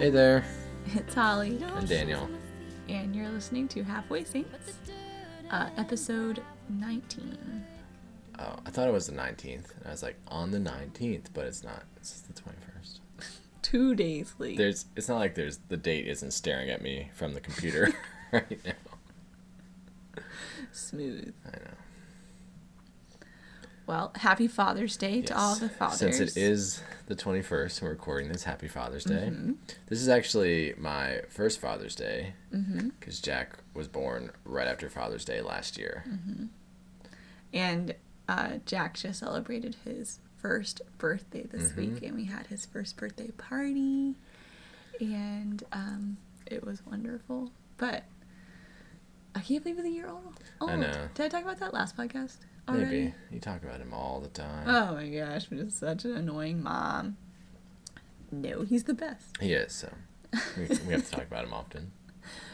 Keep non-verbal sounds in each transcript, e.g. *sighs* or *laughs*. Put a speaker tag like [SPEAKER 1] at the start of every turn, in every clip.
[SPEAKER 1] Hey there, *laughs*
[SPEAKER 2] It's Holly,
[SPEAKER 1] I'm Daniel.
[SPEAKER 2] and you're listening to Halfway Saints, uh, episode 19.
[SPEAKER 1] Oh, I thought it was the 19th. And I was like, on the 19th, but it's not. It's the 21st. *laughs*
[SPEAKER 2] Two days late.
[SPEAKER 1] There's. It's not like there's the date isn't staring at me from the computer *laughs* right now.
[SPEAKER 2] Smooth.
[SPEAKER 1] I know.
[SPEAKER 2] Well, happy Father's Day to all the fathers.
[SPEAKER 1] Since it is the 21st, and we're recording this. Happy Father's Day.
[SPEAKER 2] Mm-hmm.
[SPEAKER 1] This is actually my first Father's Day because Jack was born right after Father's Day last year.
[SPEAKER 2] Mm-hmm. And uh, Jack just celebrated his first birthday this
[SPEAKER 1] Mm-hmm.
[SPEAKER 2] week, and we had his first birthday party, and um, it was wonderful. But I can't believe it's a year old. old.
[SPEAKER 1] I know.
[SPEAKER 2] Did I talk about that last podcast already?
[SPEAKER 1] Maybe you talk about him all the time.
[SPEAKER 2] Oh my gosh, I'm just such an annoying mom. No, he's the best.
[SPEAKER 1] he is. So we, we have to talk about him often. *laughs*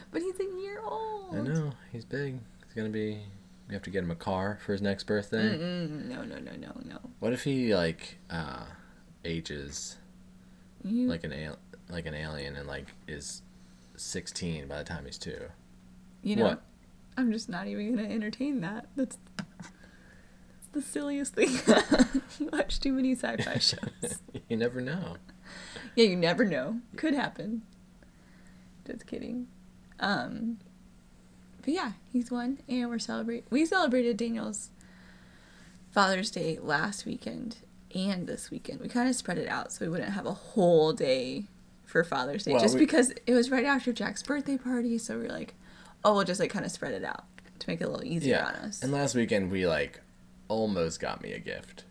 [SPEAKER 2] But he's a year old.
[SPEAKER 1] I know he's big. He's gonna be. We have to get him a car for his next birthday.
[SPEAKER 2] Mm-mm, no, no, no, no, no.
[SPEAKER 1] What if he like uh ages
[SPEAKER 2] You,
[SPEAKER 1] like an al- like an alien and like is sixteen by the time he's two?
[SPEAKER 2] you know,
[SPEAKER 1] what?
[SPEAKER 2] I'm just not even gonna entertain that. That's the silliest thing. you *laughs* *laughs* watch too many sci-fi *laughs* shows.
[SPEAKER 1] you never know.
[SPEAKER 2] yeah, you never know. Could happen. Just kidding. Um, but yeah, he's one, and we're celebrate. We celebrated Daniel's Father's Day last weekend and this weekend. We kind of spread it out so we wouldn't have a whole day for Father's Day,
[SPEAKER 1] Well,
[SPEAKER 2] just
[SPEAKER 1] we-
[SPEAKER 2] because it was right after Jack's birthday party. So we are like, oh, we'll just like kind of spread it out to make it a little easier on us.
[SPEAKER 1] And last weekend we like almost got me a gift.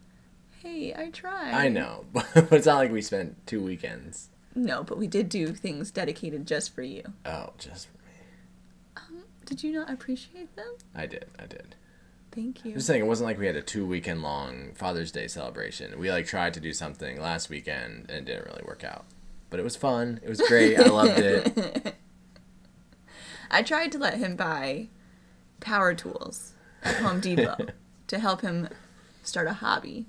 [SPEAKER 2] hey, I tried.
[SPEAKER 1] I know, *laughs* but it's not like we spent two weekends.
[SPEAKER 2] No, but we did do things dedicated just for you.
[SPEAKER 1] Oh, just for me.
[SPEAKER 2] Um, did you not appreciate them?
[SPEAKER 1] I did. I did.
[SPEAKER 2] Thank you.
[SPEAKER 1] I'm just saying it wasn't like we had a two weekend long Father's Day celebration. We like tried to do something last weekend and it didn't really work out. But it was fun. It was great. I loved it. *laughs* *laughs*
[SPEAKER 2] I tried to let him buy power tools at Home Depot to help him start a hobby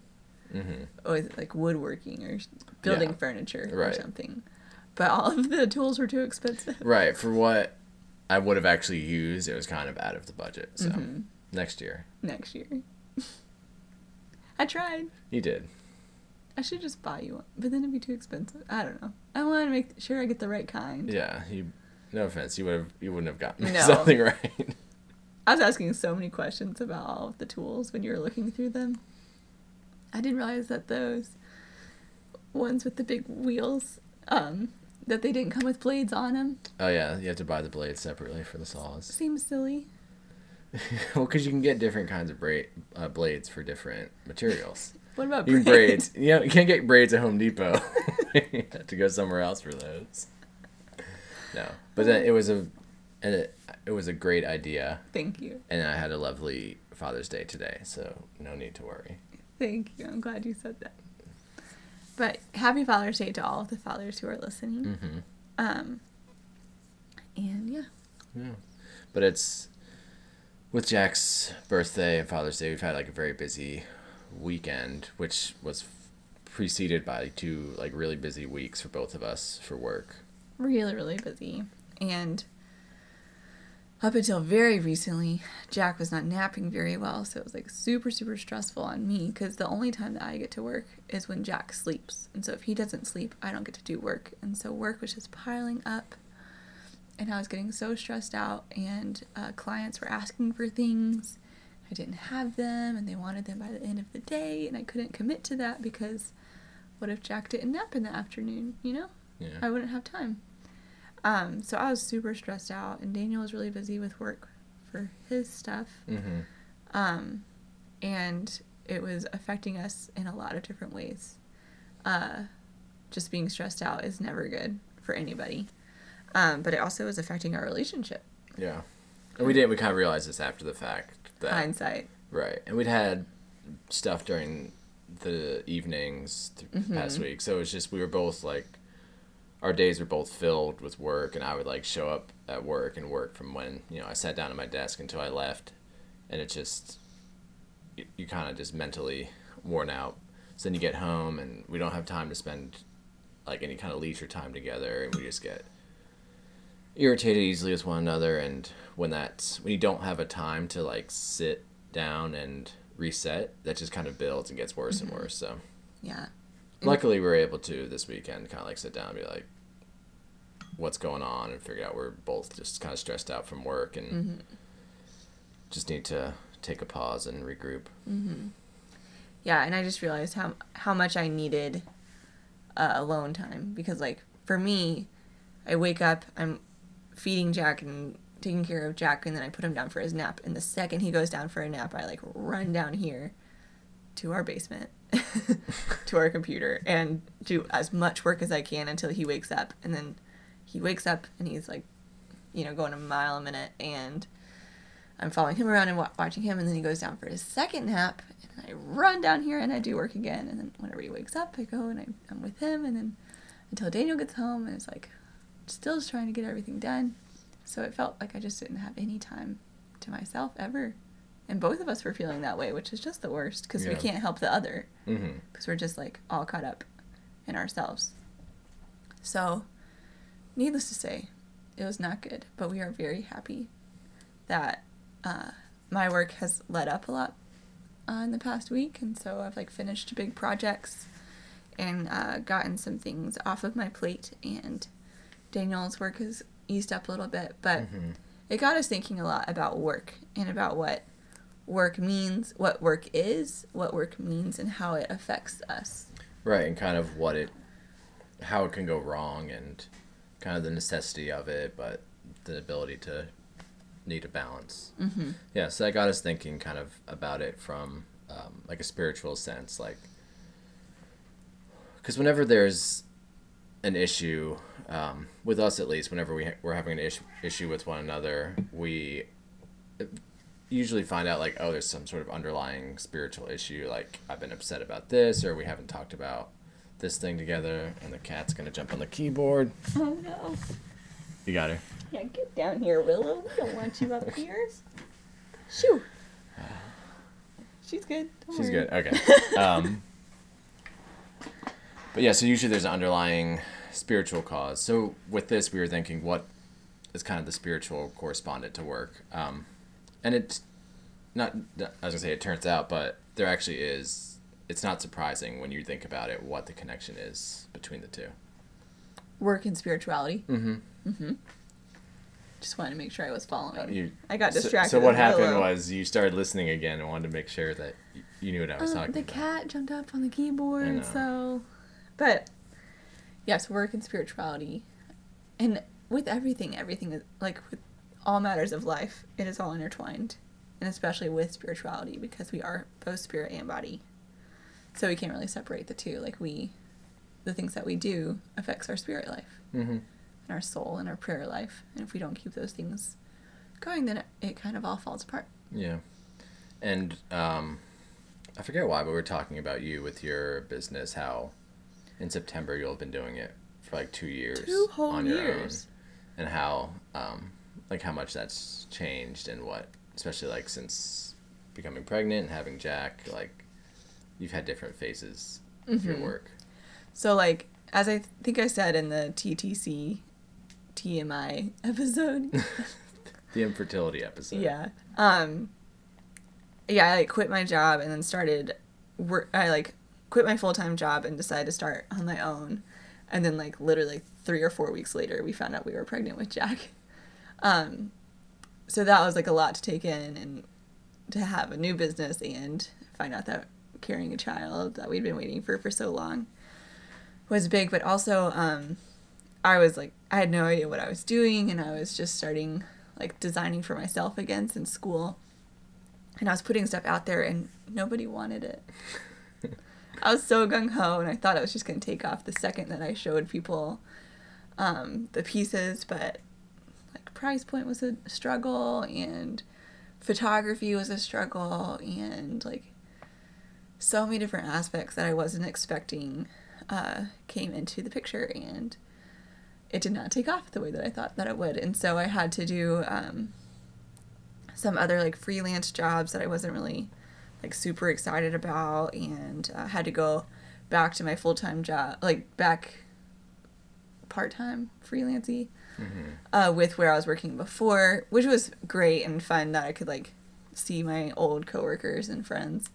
[SPEAKER 1] hmm
[SPEAKER 2] with like woodworking or building
[SPEAKER 1] Yeah.
[SPEAKER 2] furniture or something. But all of the tools were too expensive.
[SPEAKER 1] Right. For what I would have actually used, it was kind of out of the budget. So
[SPEAKER 2] Mm-hmm.
[SPEAKER 1] next year.
[SPEAKER 2] Next year. *laughs* I tried.
[SPEAKER 1] You did.
[SPEAKER 2] I should just buy you one, but then it'd be too expensive. I don't know. I want to make sure I get the right kind.
[SPEAKER 1] Yeah. You no offense, you would have you wouldn't have gotten *laughs*
[SPEAKER 2] No.
[SPEAKER 1] something *laughs* right.
[SPEAKER 2] I was asking so many questions about all of the tools when you were looking through them. I didn't realize that those ones with the big wheels, um, that they didn't come with blades on them.
[SPEAKER 1] Oh yeah, you have to buy the blades separately for the saws.
[SPEAKER 2] Seems silly. *laughs*
[SPEAKER 1] well, because you can get different kinds of braid uh, blades for different materials. *laughs*
[SPEAKER 2] What about braids?
[SPEAKER 1] braids. You know, you can't get braids at Home Depot. *laughs* you have to go somewhere else for those. No, but then it was a, and it, it was a great idea,
[SPEAKER 2] Thank you.
[SPEAKER 1] and I had a lovely Father's Day today, so no need to worry.
[SPEAKER 2] Thank you. I'm glad you said that. But happy Father's Day to all of the fathers who are listening.
[SPEAKER 1] Mm-hmm.
[SPEAKER 2] Um, and yeah,
[SPEAKER 1] Yeah, but it's with Jack's birthday and Father's Day. We've had like a very busy weekend, which was preceded by two like really busy weeks for both of us for work.
[SPEAKER 2] really, really busy. And up until very recently, Jack was not napping very well, so it was like super, super stressful on me because the only time that I get to work is when Jack sleeps. And so if he doesn't sleep, I don't get to do work. And so work was just piling up, and I was getting so stressed out, and uh, clients were asking for things. I didn't have them, and they wanted them by the end of the day, and I couldn't commit to that because what if Jack didn't nap in the afternoon, you know?
[SPEAKER 1] Yeah.
[SPEAKER 2] I wouldn't have time. Um, so I was super stressed out, and Daniel was really busy with work for his stuff.
[SPEAKER 1] Mm-hmm.
[SPEAKER 2] Um, and it was affecting us in a lot of different ways. Uh, just being stressed out is never good for anybody. Um, but it also was affecting our relationship.
[SPEAKER 1] Yeah. And we didn't. We kind of realized this after the fact that
[SPEAKER 2] Hindsight.
[SPEAKER 1] right, and we'd had stuff during the evenings th-
[SPEAKER 2] Mm-hmm.
[SPEAKER 1] past week, so it was just we were both like, our days were both filled with work, and I would like show up at work and work from when you know I sat down at my desk until I left, and it just you, you kind of just mentally worn out. So then you get home, and we don't have time to spend like any kind of leisure time together, and we just get irritated easily with one another. And when that's when you don't have a time to like sit down and reset, that just kind of builds and gets worse and mm-hmm. worse. So
[SPEAKER 2] Yeah. Mm.
[SPEAKER 1] luckily, we were able to this weekend kind of like sit down and be like, what's going on, and figure out we're both just kind of stressed out from work and mm-hmm. just need to take a pause and regroup. Mm-hmm.
[SPEAKER 2] Yeah, and I just realized how how much I needed uh, alone time because like for me, I wake up, I'm feeding Jack and taking care of Jack, and then I put him down for his nap. And the second he goes down for a nap, I like run down here to our basement, to our computer, and do as much work as I can until he wakes up. And then he wakes up and he's like, you know, going a mile a minute, and I'm following him around and wa- watching him, and then he goes down for his second nap, and I run down here and I do work again, and then whenever he wakes up, I go and I, I'm with him, and then until Daniel gets home, and it's like still just trying to get everything done. So it felt like I just didn't have any time to myself ever, and both of us were feeling that way, which is just the worst because we can't help the other
[SPEAKER 1] Mm-hmm.
[SPEAKER 2] because we're just like all caught up in ourselves. So, needless to say, it was not good, but we are very happy that uh, my work has let up a lot uh, in the past week, and so I've like finished big projects and uh, gotten some things off of my plate, and Daniel's work has eased up a little bit, but
[SPEAKER 1] Mm-hmm.
[SPEAKER 2] it got us thinking a lot about work and about what work means, what work is, what work means, and how it affects us.
[SPEAKER 1] Right, and kind of what it, how it can go wrong, and kind of the necessity of it, but the ability to need a balance.
[SPEAKER 2] Mm-hmm.
[SPEAKER 1] Yeah, so that got us thinking kind of about it from um, like a spiritual sense, like because whenever there's an issue um, with us, at least, whenever we ha- we're having an issue issue with one another, we usually find out like, oh, there's some sort of underlying spiritual issue, like I've been upset about this, or we haven't talked about this thing together, and the cat's gonna jump on the keyboard.
[SPEAKER 2] Oh no.
[SPEAKER 1] You got her.
[SPEAKER 2] Yeah, get down here, Willow. We don't want you up *laughs* here. Shoo. She's good. Don't
[SPEAKER 1] She's
[SPEAKER 2] worry.
[SPEAKER 1] good. Okay. *laughs* Um, but yeah, so usually there's an underlying spiritual cause. So with this, we were thinking, what is kind of the spiritual correspondent to work? Um, and it's not. I was gonna say it turns out, but there actually is. It's not surprising when you think about it what the connection is between the two.
[SPEAKER 2] Work and spirituality.
[SPEAKER 1] Mm-hmm. Mm-hmm.
[SPEAKER 2] Just wanted to make sure I was following.
[SPEAKER 1] You,
[SPEAKER 2] I got distracted.
[SPEAKER 1] So, what happened
[SPEAKER 2] Willow.
[SPEAKER 1] was you started listening again and wanted to make sure that you knew what I was
[SPEAKER 2] Um,
[SPEAKER 1] talking
[SPEAKER 2] the
[SPEAKER 1] about.
[SPEAKER 2] cat jumped up on the keyboard, so. But, yes, work and spirituality, and with everything, everything is like with all matters of life, it is all intertwined, and especially with spirituality because we are both spirit and body, so we can't really separate the two. Like we, the things that we do affects our spirit life
[SPEAKER 1] Mm-hmm.
[SPEAKER 2] and our soul and our prayer life, and if we don't keep those things going, then it, it kind of all falls apart.
[SPEAKER 1] Yeah. And um, I forget why, but we were talking about you with your business, how in September you'll have been doing it for like two years.
[SPEAKER 2] Two whole
[SPEAKER 1] on your
[SPEAKER 2] years.
[SPEAKER 1] own. And how, um, like, how much that's changed and what, especially like since becoming pregnant and having Jack, like, you've had different phases of your
[SPEAKER 2] Mhm.
[SPEAKER 1] work.
[SPEAKER 2] So, like, as I th- think I said in the TTC TMI *laughs* episode, *laughs*
[SPEAKER 1] The infertility episode.
[SPEAKER 2] yeah, um, yeah, I like, quit my job and then started work. I like quit my full time job and decided to start on my own, and then like literally three or four weeks later, we found out we were pregnant with Jack. Um, so that was like a lot to take in and to have a new business and find out that carrying a child that we'd been waiting for for so long was big, but also um, I was like I had no idea what I was doing, and I was just starting like designing for myself again since school, and I was putting stuff out there, and nobody wanted it. *laughs* I was so gung ho, and I thought I was just gonna take off the second that I showed people um, the pieces, but price point was a struggle, and photography was a struggle, and like so many different aspects that I wasn't expecting uh, came into the picture, and it did not take off the way that I thought that it would. And so I had to do um, some other like freelance jobs that I wasn't really like super excited about, and uh, had to go back to my full time job, like back part time freelancy uh, with where I was working before, which was great and fun that I could like see my old coworkers and friends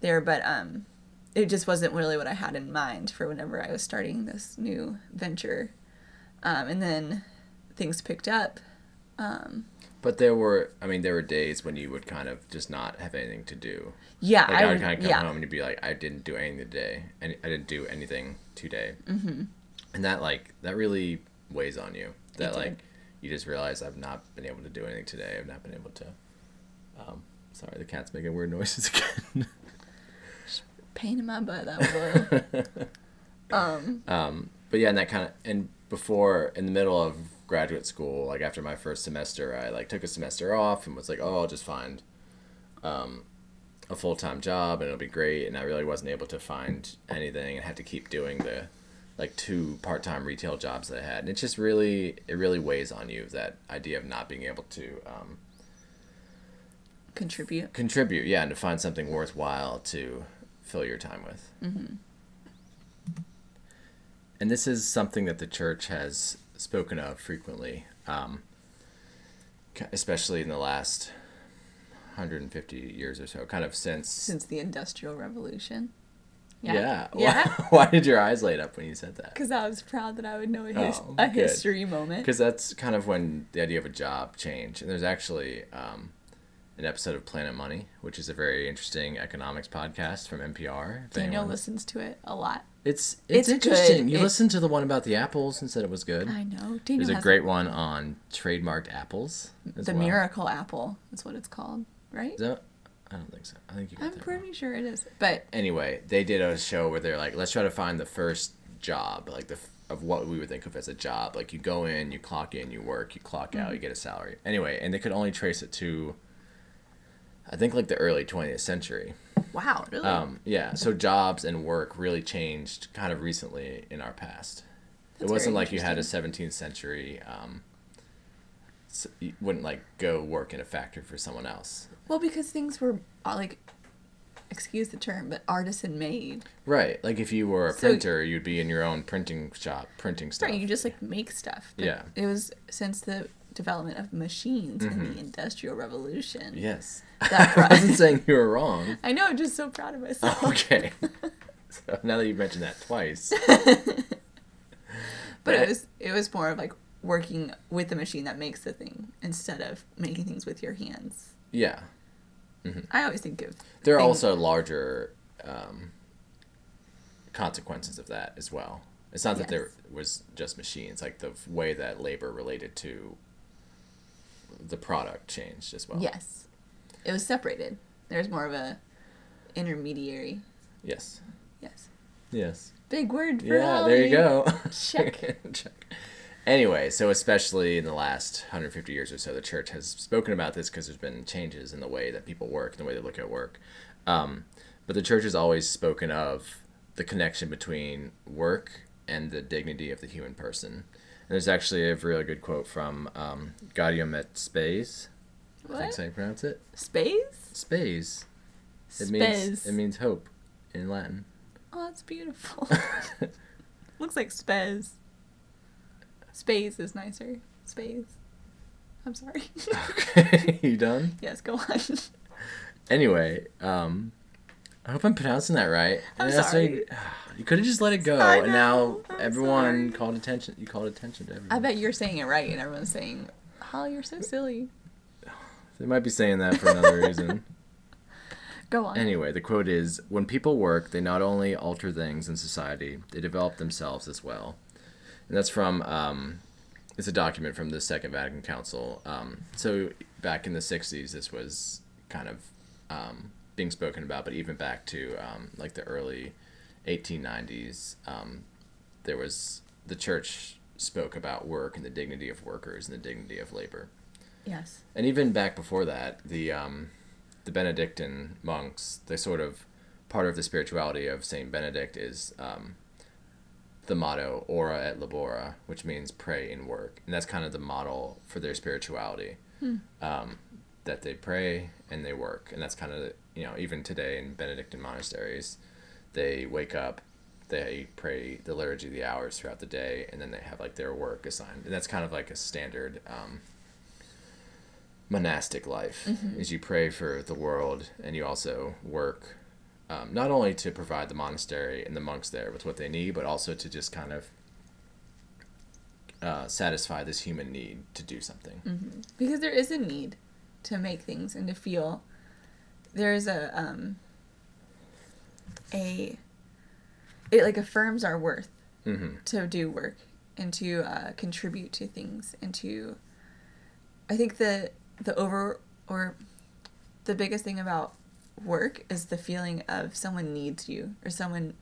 [SPEAKER 2] there. But um, it just wasn't really what I had in mind for whenever I was starting this new venture. Um, and then things picked up. Um,
[SPEAKER 1] But there were, I mean, there were days when you would kind of just not have anything to do.
[SPEAKER 2] yeah,
[SPEAKER 1] Like I, would
[SPEAKER 2] would-
[SPEAKER 1] kind of come
[SPEAKER 2] yeah.
[SPEAKER 1] home and you'd be like, I didn't do anything today, and I didn't do anything today. Mm-hmm. And that like that really weighs on you. That like you just realize I've not been able to do anything today. I've not been able to. Um, sorry, the cat's making weird noises *laughs* again.
[SPEAKER 2] Pain in my butt. That was. *laughs* um,
[SPEAKER 1] um, but yeah, and that kind of and before in the middle of graduate school, like after my first semester, I like took a semester off and was like, oh, I'll just find um, a full time job and it'll be great. And I really wasn't able to find anything and had to keep doing the like two part time retail jobs that I had. And it just really it really weighs on you that idea of not being able to um,
[SPEAKER 2] contribute.
[SPEAKER 1] contribute, yeah, and to find something worthwhile to fill your time with. Mm-hmm. And this is something that the church has spoken of frequently, um, especially in the last 150 years or so, kind of since.
[SPEAKER 2] Since the Industrial Revolution.
[SPEAKER 1] Yeah.
[SPEAKER 2] Yeah.
[SPEAKER 1] Why, *laughs* why did your eyes light up when you said that?
[SPEAKER 2] Because I was proud that I would know a, his-
[SPEAKER 1] Oh,
[SPEAKER 2] a history moment.
[SPEAKER 1] Because that's kind of when the idea of a job changed. And there's actually um, an episode of Planet Money, which is a very interesting economics podcast from NPR.
[SPEAKER 2] Daniel listens to it a lot.
[SPEAKER 1] It's it's,
[SPEAKER 2] It's
[SPEAKER 1] interesting.
[SPEAKER 2] good.
[SPEAKER 1] You
[SPEAKER 2] It-
[SPEAKER 1] listened to the one about the apples and said it was good.
[SPEAKER 2] I know. Daniel
[SPEAKER 1] There's a great one on trademarked apples.
[SPEAKER 2] The
[SPEAKER 1] well.
[SPEAKER 2] miracle apple. That's what it's called, right?
[SPEAKER 1] Is that? I don't think so. I think you
[SPEAKER 2] I'm
[SPEAKER 1] that wrong.
[SPEAKER 2] pretty sure it is. But
[SPEAKER 1] Anyway, they did a show where they're like, let's try to find the first job, like the of what we would think of as a job. Like you go in, you clock in, you work, you clock out,
[SPEAKER 2] Mm-hmm.
[SPEAKER 1] you get a salary. Anyway, and they could only trace it to, I think like the early 20th century.
[SPEAKER 2] wow, really?
[SPEAKER 1] Um, yeah, so jobs and work really changed kind of recently in our past.
[SPEAKER 2] That's
[SPEAKER 1] it wasn't like you had a 17th century. Um, s you wouldn't like go work in a factory for someone else,
[SPEAKER 2] well, because things were uh, like, excuse the term, but artisan made.
[SPEAKER 1] right? Like if you were a
[SPEAKER 2] So-
[SPEAKER 1] printer, you'd be in your own printing shop printing stuff.
[SPEAKER 2] Right, you just like make stuff. But
[SPEAKER 1] Yeah.
[SPEAKER 2] It was since the development of machines in the Industrial Revolution.
[SPEAKER 1] yes,
[SPEAKER 2] That *laughs*
[SPEAKER 1] I wasn't saying you were wrong. *laughs*
[SPEAKER 2] I know, I'm just so proud of myself. *laughs*
[SPEAKER 1] Okay. so now that you've mentioned that twice,
[SPEAKER 2] But
[SPEAKER 1] Yeah.
[SPEAKER 2] it was it was more of like working with the machine that makes the thing instead of making things with your hands.
[SPEAKER 1] yeah,
[SPEAKER 2] I always think of
[SPEAKER 1] there are also larger um, consequences of that as well. It's not that there was just machines; like the way that labor related to the product changed as well.
[SPEAKER 2] yes, it was separated. There's more of a intermediary.
[SPEAKER 1] Yes.
[SPEAKER 2] Yes,
[SPEAKER 1] Yes.
[SPEAKER 2] big word. For
[SPEAKER 1] Yeah. There you go. *laughs*
[SPEAKER 2] Check. *laughs*
[SPEAKER 1] Check. Anyway, so especially in the last 150 years or so, the church has spoken about this because there's been changes in the way that people work, and the way they look at work. Um, but the church has always spoken of the connection between work and the dignity of the human person. And there's actually a really good quote from um, Gaudium et Spes. I think
[SPEAKER 2] What?
[SPEAKER 1] that's how you pronounce it.
[SPEAKER 2] Space?
[SPEAKER 1] Spes. It means it means hope in Latin.
[SPEAKER 2] Oh, that's beautiful. *laughs* Looks like spez. Space is nicer. Space. I'm sorry.
[SPEAKER 1] okay, *laughs* you done?
[SPEAKER 2] yes, go on. *laughs*
[SPEAKER 1] Anyway, um, I hope I'm pronouncing that right.
[SPEAKER 2] I'm
[SPEAKER 1] And
[SPEAKER 2] sorry. *sighs*
[SPEAKER 1] You, you could have just let it go,
[SPEAKER 2] I
[SPEAKER 1] and now
[SPEAKER 2] I'm
[SPEAKER 1] everyone
[SPEAKER 2] sorry.
[SPEAKER 1] called attention. You called attention to everyone.
[SPEAKER 2] I bet you're saying it right, and everyone's saying, "Holly, you're so silly." *sighs*
[SPEAKER 1] they might be saying that for another reason. *laughs*
[SPEAKER 2] Go on.
[SPEAKER 1] Anyway, the quote is: "When people work, they not only alter things in society, they develop themselves as well." And that's from um, it's a document from the Second Vatican Council. Um, so back in the '60s, this was kind of um, being spoken about, but even back to um, like the early 1890s, um, there was the church spoke about work and the dignity of workers and the dignity of labor.
[SPEAKER 2] Yes.
[SPEAKER 1] And even back before that, the um, the Benedictine monks, they sort of part of the spirituality of Saint Benedict is um, the motto "Ora et labora," which means pray and work, and that's kind of the model for their spirituality. Um, that they pray and they work, and that's kind of you know even today in Benedictine monasteries, they wake up they pray the liturgy of the hours throughout the day, and then they have like their work assigned, and that's kind of like a standard um, monastic life. Is you pray for the world, and you also work um, not only to provide the monastery and the monks there with what they need, but also to just kind of uh, satisfy this human need to do something.
[SPEAKER 2] because there is a need to make things and to feel. There's a um a it like affirms our worth
[SPEAKER 1] hmm
[SPEAKER 2] to do work and to uh, contribute to things and to i think the the over or the biggest thing about work is the feeling of someone needs you or someone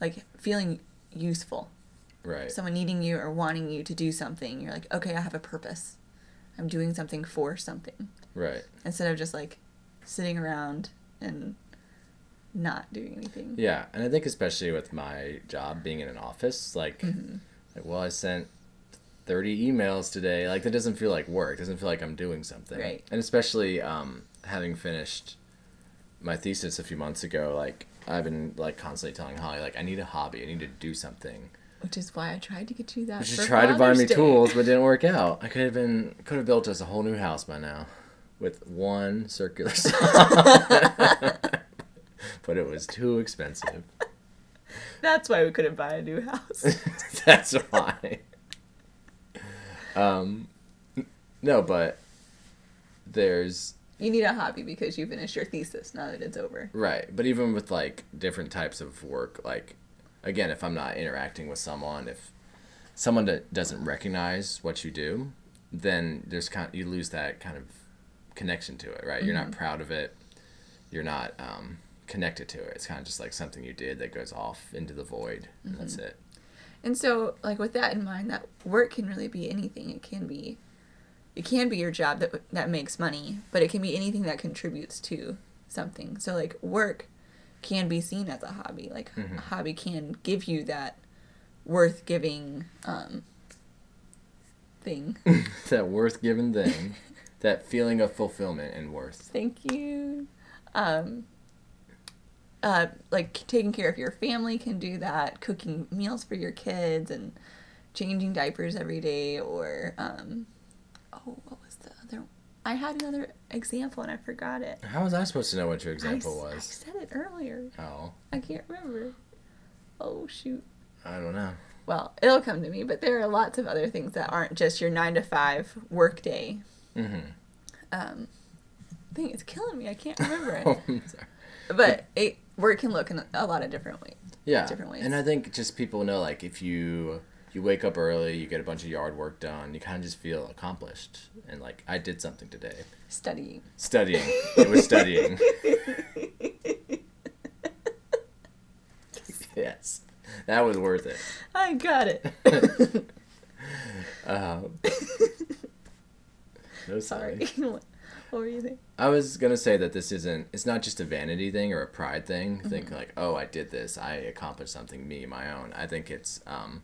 [SPEAKER 2] like feeling useful
[SPEAKER 1] Right.
[SPEAKER 2] someone needing you or wanting you to do something you're like okay i have a purpose i'm doing something for something
[SPEAKER 1] right.
[SPEAKER 2] instead of just like sitting around and not doing anything
[SPEAKER 1] Yeah, and I think especially with my job being in an office, like,
[SPEAKER 2] Mm-hmm.
[SPEAKER 1] like well, I sent thirty emails today. Like that doesn't feel like work. Doesn't feel like I'm doing something.
[SPEAKER 2] Right.
[SPEAKER 1] And especially um, having finished my thesis a few months ago, like I've been like constantly telling Holly, like I need a hobby. I need to do something.
[SPEAKER 2] which is why i tried to get you that
[SPEAKER 1] She tried to buy me
[SPEAKER 2] Day.
[SPEAKER 1] tools, but it didn't work *laughs* out. I could have been could have built us a whole new house by now, with one circular *laughs* saw. but it was too expensive.
[SPEAKER 2] that's why we couldn't buy a new house *laughs*
[SPEAKER 1] That's why. Um, no, but there's
[SPEAKER 2] you need a hobby because you finished your thesis now that it's over
[SPEAKER 1] right, but even with like different types of work, like again, if I'm not interacting with someone, if someone that doesn't recognize what you do, then there's kind of, you lose that kind of connection to it, right? You're not proud of it. You're not um, connected to it. It's kind of just like something you did that goes off into the void, and that's it.
[SPEAKER 2] And so, like with that in mind, that work can really be anything. It can be, it can be your job that that makes money, but it can be anything that contributes to something. So, like work can be seen as a hobby. Like a hobby can give you that worth giving um, thing. *laughs*
[SPEAKER 1] that worth given thing, *laughs* that feeling of fulfillment and worth.
[SPEAKER 2] Thank you. Um, uh, like taking care of your family can do that. Cooking meals for your kids and changing diapers every day, or um, oh, what was the other? I had another example and I forgot it.
[SPEAKER 1] How was I supposed to know what your example
[SPEAKER 2] I
[SPEAKER 1] was?
[SPEAKER 2] I said it earlier.
[SPEAKER 1] Oh,
[SPEAKER 2] I can't remember. Oh shoot.
[SPEAKER 1] I don't know.
[SPEAKER 2] Well, it'll come to me, but there are lots of other things that aren't just your nine to five work day.
[SPEAKER 1] Mm-hmm.
[SPEAKER 2] Um, thing it's killing me. I can't *laughs* remember it.
[SPEAKER 1] Oh,
[SPEAKER 2] but it work can look in a lot of different ways.
[SPEAKER 1] Yeah,
[SPEAKER 2] different ways.
[SPEAKER 1] and I think just people know like if you you wake up early, you get a bunch of yard work done, you kind of just feel accomplished and like I did something today.
[SPEAKER 2] Studying.
[SPEAKER 1] Studying, it was studying. *laughs* *laughs* yes, that was worth it.
[SPEAKER 2] I got it. *laughs*
[SPEAKER 1] Um, no,
[SPEAKER 2] Sorry. what what were you saying?
[SPEAKER 1] I was gonna say that this isn't. It's not just a vanity thing or a pride thing. Think like, oh, I did this. I accomplished something, me, my own. I think it's um,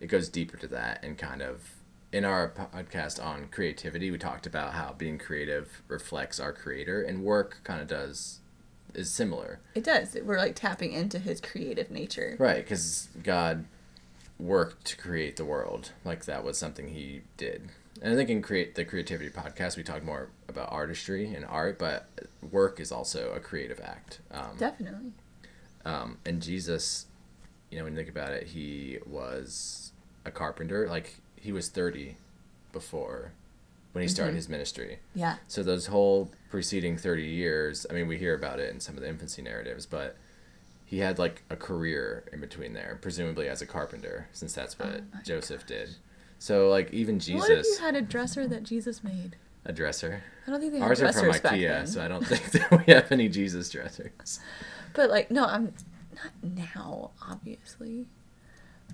[SPEAKER 1] it goes deeper to that and kind of. In our podcast on creativity, we talked about how being creative reflects our creator, and work kind of does is similar,
[SPEAKER 2] It does. We're like tapping into his creative nature.
[SPEAKER 1] right? Because God worked to create the world, like that was something He did. And I think in create the creativity podcast, we talk more about artistry and art, but work is also a creative act. Um,
[SPEAKER 2] Definitely.
[SPEAKER 1] um, and Jesus, you know, when you think about it, he was a carpenter. Like he was thirty before when he started mm-hmm. his ministry.
[SPEAKER 2] Yeah.
[SPEAKER 1] So those whole preceding thirty years, I mean, we hear about it in some of the infancy narratives, but he had like a career in between there, presumably as a carpenter, since that's oh what
[SPEAKER 2] Oh
[SPEAKER 1] Joseph did. So like even Jesus,
[SPEAKER 2] What if you had a dresser that Jesus made?
[SPEAKER 1] a dresser.
[SPEAKER 2] I don't think they had
[SPEAKER 1] Ours are from IKEA, so I don't think *laughs* that we have any Jesus dressers.
[SPEAKER 2] But like, no, I'm not now, obviously.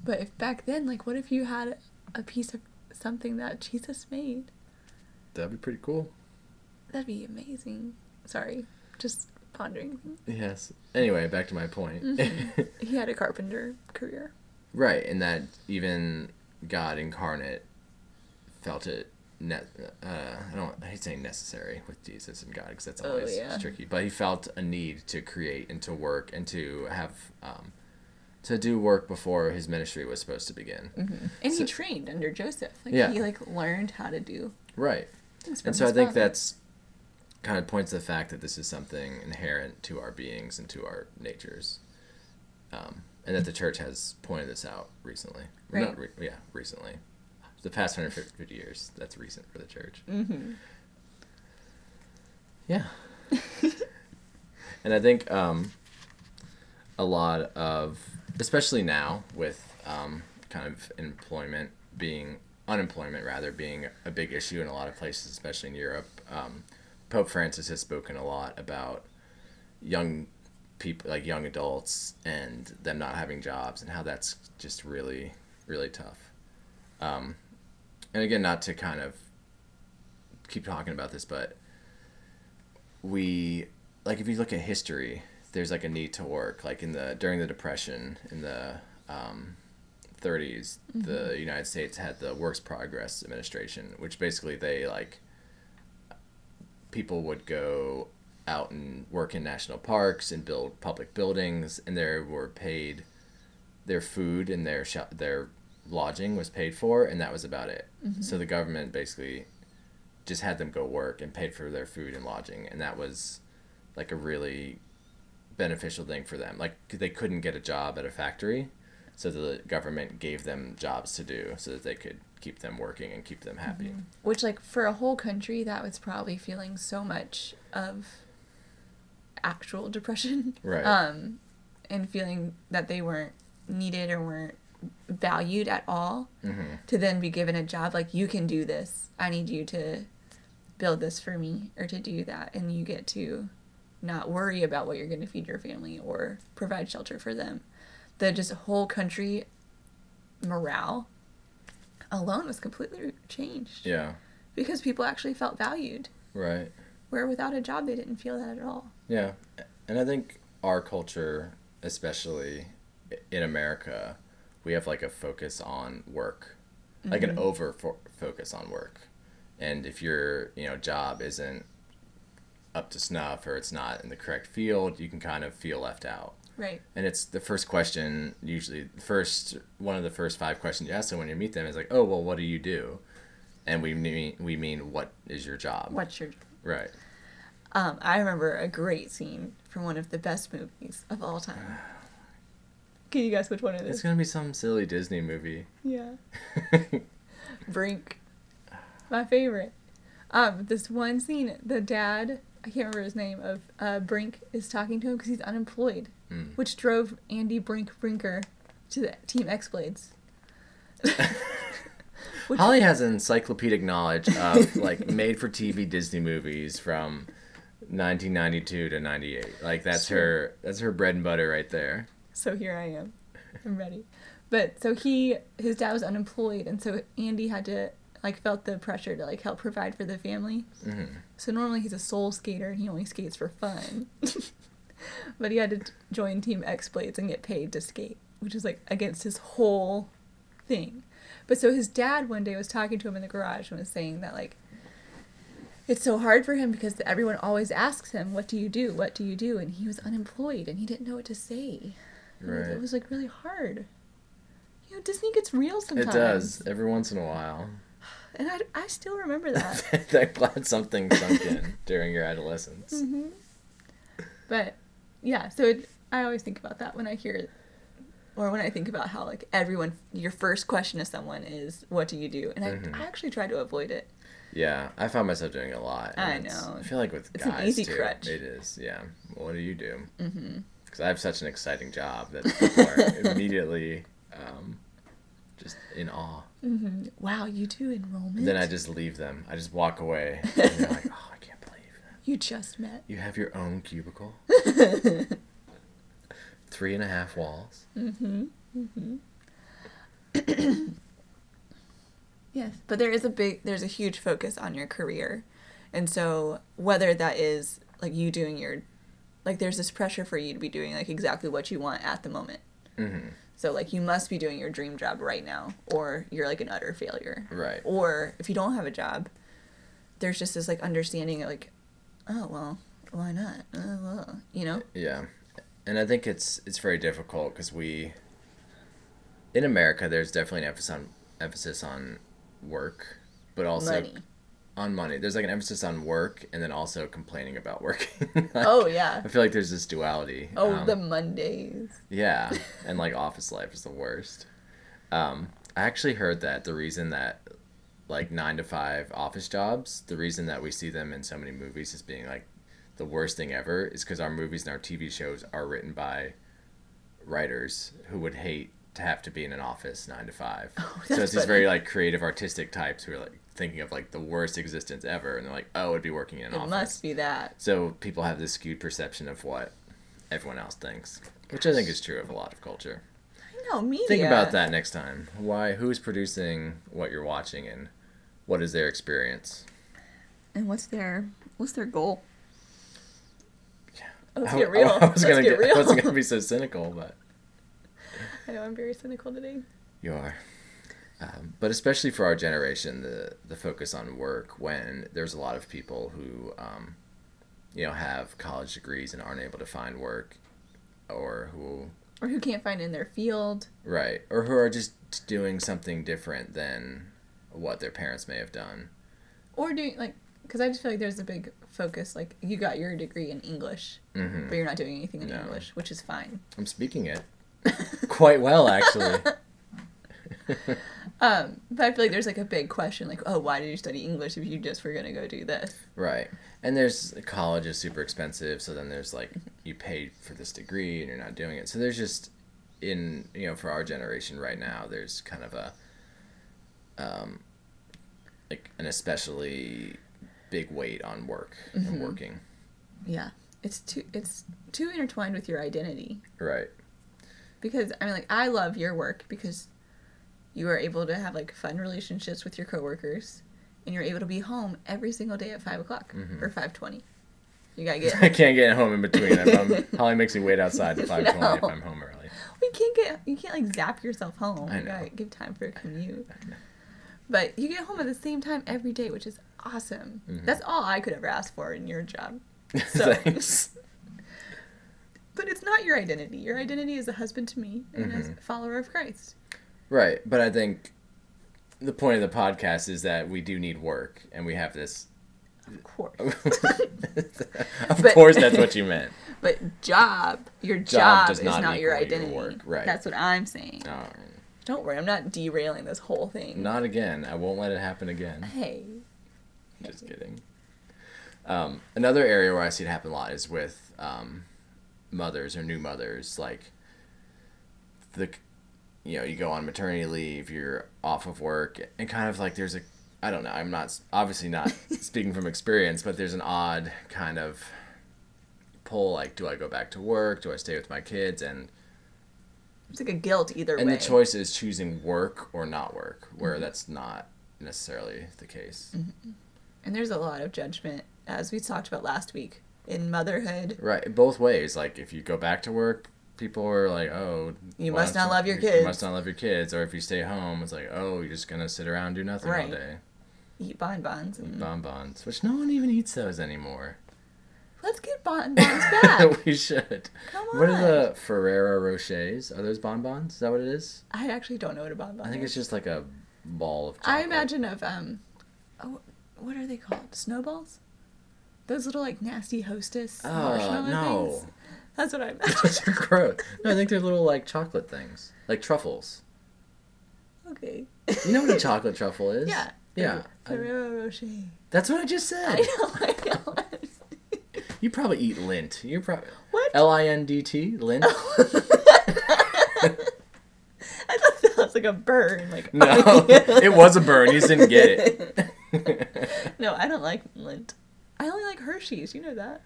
[SPEAKER 2] But if back then, like, what if you had a piece of something that Jesus made?
[SPEAKER 1] That'd be pretty cool.
[SPEAKER 2] That'd be amazing. Sorry, just pondering.
[SPEAKER 1] Yes. Anyway, back to my point.
[SPEAKER 2] Mm-hmm. *laughs* He had a carpenter career.
[SPEAKER 1] right, and that even God incarnate felt it. Ne- uh, I don't. I hate saying necessary with Jesus and God because that's
[SPEAKER 2] Oh,
[SPEAKER 1] always
[SPEAKER 2] yeah.
[SPEAKER 1] tricky. But he felt a need to create and to work and to have um, to do work before his ministry was supposed to begin.
[SPEAKER 2] And he trained under Joseph. Like
[SPEAKER 1] Yeah.
[SPEAKER 2] he like learned how to do
[SPEAKER 1] Right. And so I think
[SPEAKER 2] father.
[SPEAKER 1] that's kind of points to the fact that this is something inherent to our beings and to our natures. Um, and that the church has pointed this out recently. Well, Not re- yeah, recently. The past 150 years, that's recent for the church.
[SPEAKER 2] Mm-hmm.
[SPEAKER 1] Yeah. *laughs* and I think um, a lot of, especially now with um, kind of employment being, unemployment rather, being a big issue in a lot of places, especially in Europe, um, Pope Francis has spoken a lot about young people, like young adults, and them not having jobs and how that's just really, really tough. Um, and again, not to kind of keep talking about this, but we like if you look at history there's like a need to work like in the during the depression in the um, 30s the united states had the works progress administration which basically they like people would go out and work in national parks and build public buildings and they were paid their food and their sh- their lodging was paid for and that was about it. So the government basically just had them go work and paid for their food and lodging and that was like a really beneficial thing for them like they couldn't get a job at a factory so the government gave them jobs to do so that they could keep them working and keep them happy
[SPEAKER 2] Which, like, for a whole country, that was probably feeling so much of actual depression.
[SPEAKER 1] Right. *laughs*
[SPEAKER 2] Um, and feeling that they weren't needed or weren't valued at all.
[SPEAKER 1] mm-hmm.
[SPEAKER 2] To then be given a job, like, you can do this. I need you to build this for me or to do that. And you get to not worry about what you're going to feed your family or provide shelter for them. The just whole country morale alone was completely changed.
[SPEAKER 1] Yeah.
[SPEAKER 2] Because people actually felt valued.
[SPEAKER 1] right.
[SPEAKER 2] Where without a job, they didn't feel that at all.
[SPEAKER 1] Yeah, and I think our culture, especially in America, we have like a focus on work, like an mm-hmm. over fo- focus on work, and if your you know job isn't up to snuff or it's not in the correct field, you can kind of feel left out.
[SPEAKER 2] Right.
[SPEAKER 1] And it's the first question usually the first one of the first five questions you ask them when you meet them is like, oh well, what do you do? And we mean we mean what is your job?
[SPEAKER 2] What's your.
[SPEAKER 1] Right.
[SPEAKER 2] Um, I remember a great scene from one of the best movies of all time. *sighs* Can you guess which one it is?
[SPEAKER 1] It's gonna be some silly Disney movie.
[SPEAKER 2] Yeah. *laughs* Brink. My favorite. Um, this one scene, the dad, I can't remember his name, of uh, Brink is talking to him because he's unemployed,
[SPEAKER 1] Mm.
[SPEAKER 2] which drove Andy Brink Brinker to the Team X Blades. *laughs* Which-
[SPEAKER 1] Holly has encyclopedic knowledge of like made for TV Disney movies from 1992 to 98. Like that's
[SPEAKER 2] Sure.
[SPEAKER 1] her that's her bread and butter right there.
[SPEAKER 2] So here I am. I'm ready. But so he his dad was unemployed and so Andy had to like felt the pressure to like help provide for the family.
[SPEAKER 1] hmm
[SPEAKER 2] So normally he's a soul skater and he only skates for fun. *laughs* but he had to join Team X Blades and get paid to skate, which is like against his whole thing. But so his dad one day was talking to him in the garage and was saying that like it's so hard for him because everyone always asks him, "What do you do? What do you do?" and he was unemployed and he didn't know what to say.
[SPEAKER 1] Right.
[SPEAKER 2] It was like really hard. You know, Disney gets real sometimes.
[SPEAKER 1] It does every once in a while.
[SPEAKER 2] And I, I still remember that. *laughs*
[SPEAKER 1] I'm glad something sunk in *laughs* during your adolescence.
[SPEAKER 2] hmm But yeah, so it, I always think about that when I hear, or when I think about how like everyone, your first question to someone is, "What do you do?" And I,
[SPEAKER 1] Mhm.
[SPEAKER 2] I actually try to avoid it.
[SPEAKER 1] Yeah, I found myself doing it a lot.
[SPEAKER 2] I know.
[SPEAKER 1] I feel like with
[SPEAKER 2] It's an easy
[SPEAKER 1] too,
[SPEAKER 2] crutch.
[SPEAKER 1] it is. Yeah. What do you do? Because I have such an exciting job that people are *laughs* immediately um, just in awe.
[SPEAKER 2] Hmm Wow, you do enrollment.
[SPEAKER 1] Then I just leave them. I just walk away. And they're like, *laughs* oh, I can't believe that.
[SPEAKER 2] you just met.
[SPEAKER 1] You have your own cubicle? *laughs* Three and a half walls?
[SPEAKER 2] hmm hmm *coughs* yes, but there is a big, there's a huge focus on your career, and so whether that is like you doing your, like there's this pressure for you to be doing like exactly what you want at the moment.
[SPEAKER 1] Mm-hmm.
[SPEAKER 2] So like you must be doing your dream job right now, or you're like an utter failure.
[SPEAKER 1] Right.
[SPEAKER 2] Or if you don't have a job, there's just this like understanding of like, oh well, why not? Uh, well, you know.
[SPEAKER 1] Yeah. And I think it's it's very difficult because we in America, there's definitely an emphasis on emphasis on work, but also
[SPEAKER 2] Money.
[SPEAKER 1] On money. There's like an emphasis on work, and then also complaining about working. *laughs* Like,
[SPEAKER 2] Oh yeah.
[SPEAKER 1] I feel like there's this duality.
[SPEAKER 2] Oh,
[SPEAKER 1] Um,
[SPEAKER 2] the Mondays.
[SPEAKER 1] yeah, *laughs* and like office life is the worst. Um, I actually heard that the reason that like nine to five office jobs, the reason that we see them in so many movies as being like the worst thing ever is because our movies and our TV shows are written by writers who would hate to have to be in an office nine to five. *laughs* so
[SPEAKER 2] Oh, that's
[SPEAKER 1] it's these very like creative, artistic types who are like thinking of like the worst existence ever, and they're like, oh, it'd be working in an
[SPEAKER 2] It
[SPEAKER 1] office.
[SPEAKER 2] must be that.
[SPEAKER 1] So people have this skewed perception of what everyone else thinks, which I think is true of a lot of culture.
[SPEAKER 2] I know media.
[SPEAKER 1] Think about that next time. Why? Who's producing what you're watching, and what is their experience?
[SPEAKER 2] And what's their what's their goal? yeah. Let's
[SPEAKER 1] I,
[SPEAKER 2] get real.
[SPEAKER 1] I, *laughs* was
[SPEAKER 2] Let's
[SPEAKER 1] gonna
[SPEAKER 2] get
[SPEAKER 1] get,
[SPEAKER 2] real.
[SPEAKER 1] I wasn't gonna be so cynical, but *laughs*
[SPEAKER 2] I know I'm very cynical today.
[SPEAKER 1] you are. Um, but especially for our generation, the the focus on work when there's a lot of people who, um, you know, have college degrees and aren't able to find work, or who
[SPEAKER 2] Or who can't find it in their field.
[SPEAKER 1] Right. Or who are just doing something different than what their parents may have done.
[SPEAKER 2] Or doing like because I just feel like there's a big focus like you got your degree in English,
[SPEAKER 1] hmm
[SPEAKER 2] but you're not doing anything in
[SPEAKER 1] No.
[SPEAKER 2] English, which is fine.
[SPEAKER 1] I'm speaking it quite well, actually. *laughs* *laughs*
[SPEAKER 2] Um, but I feel like there's like a big question like, oh, why did you study English if you just were gonna go do this?
[SPEAKER 1] right. And there's college is super expensive, so then there's like you paid for this degree and you're not doing it. So there's just in you know for our generation right now, there's kind of a um like an especially big weight on work and working.
[SPEAKER 2] Yeah, it's too it's too intertwined with your identity.
[SPEAKER 1] Right.
[SPEAKER 2] because I mean, like I love your work because you are able to have like fun relationships with your coworkers, and you're able to be home every single day at five o'clock or five twenty. You gotta *laughs* get.
[SPEAKER 1] I can't get home in between. If I'm, *laughs* Holly makes me wait outside at 5:20 if I'm home early.
[SPEAKER 2] you can't get. You can't like zap yourself home.
[SPEAKER 1] I
[SPEAKER 2] you
[SPEAKER 1] know.
[SPEAKER 2] gotta give time for a commute. But you get home at the same time every day, which is awesome.
[SPEAKER 1] Mm-hmm.
[SPEAKER 2] That's all I could ever ask for in your job. *laughs* So-
[SPEAKER 1] Thanks.
[SPEAKER 2] But it's not your identity. Your identity is a husband to me and as
[SPEAKER 1] Mm-hmm.
[SPEAKER 2] a follower of Christ.
[SPEAKER 1] Right, but I think the point of the podcast is that we do need work, and we have this.
[SPEAKER 2] Of course. *laughs*
[SPEAKER 1] of *laughs*
[SPEAKER 2] But-
[SPEAKER 1] course, that's what you meant. *laughs*
[SPEAKER 2] But job, your
[SPEAKER 1] Job
[SPEAKER 2] job, is
[SPEAKER 1] not
[SPEAKER 2] not, your
[SPEAKER 1] equal your
[SPEAKER 2] identity.
[SPEAKER 1] work, right.
[SPEAKER 2] That's what I'm saying. Don't worry, I'm not derailing this whole thing.
[SPEAKER 1] not again. I won't let it happen again.
[SPEAKER 2] Hey,
[SPEAKER 1] Just kidding. Um, another area where I see it happen a lot is with um, mothers or new mothers. Like the, you know, you go on maternity leave, you're off of work, and kind of like there's a, I don't know. I'm not obviously not *laughs* speaking from experience, but there's an odd kind of pull. Like, do I go back to work? Do I stay with my kids? And
[SPEAKER 2] it's like a guilt either way.
[SPEAKER 1] and
[SPEAKER 2] way.
[SPEAKER 1] the choice is choosing work or not work, where mm-hmm. that's not necessarily the case. Mm-hmm.
[SPEAKER 2] And there's a lot of judgment, as we talked about last week, in motherhood.
[SPEAKER 1] Right, both ways. Like if you go back to work, people are like, "Oh,
[SPEAKER 2] You must
[SPEAKER 1] don't
[SPEAKER 2] love your kids.
[SPEAKER 1] You must not love your kids." Or if you stay home, it's like, "Oh, you're just gonna sit around and do nothing all day."
[SPEAKER 2] Eat bonbons. And
[SPEAKER 1] Bonbons, which no one even eats those anymore.
[SPEAKER 2] let's get bonbons back. *laughs*
[SPEAKER 1] we should.
[SPEAKER 2] Come on.
[SPEAKER 1] What are the Ferrero Rochers? Are those bonbons? Is that what it is?
[SPEAKER 2] I actually don't know what a bonbon
[SPEAKER 1] I think
[SPEAKER 2] is.
[SPEAKER 1] it's just like a ball of. Chocolate.
[SPEAKER 2] I imagine of um, oh, what are they called? Snowballs. Those little like nasty hostess
[SPEAKER 1] Oh
[SPEAKER 2] marshmallow
[SPEAKER 1] no,
[SPEAKER 2] things. That's what I
[SPEAKER 1] those
[SPEAKER 2] imagine.
[SPEAKER 1] are gross. No, I think they're little like chocolate things, like truffles.
[SPEAKER 2] okay.
[SPEAKER 1] You know what a chocolate truffle is?
[SPEAKER 2] Yeah.
[SPEAKER 1] Yeah.
[SPEAKER 2] Ferrero Rocher.
[SPEAKER 1] that's what I just said.
[SPEAKER 2] I know. I know.
[SPEAKER 1] You probably eat lint. You probably
[SPEAKER 2] What?
[SPEAKER 1] L I N D T Lindt. Oh. *laughs*
[SPEAKER 2] I thought that was like a burn. Like
[SPEAKER 1] No, *laughs* it was a burn. You just didn't get it. *laughs*
[SPEAKER 2] No, I don't like Lindt. I only like Hershey's. You know that.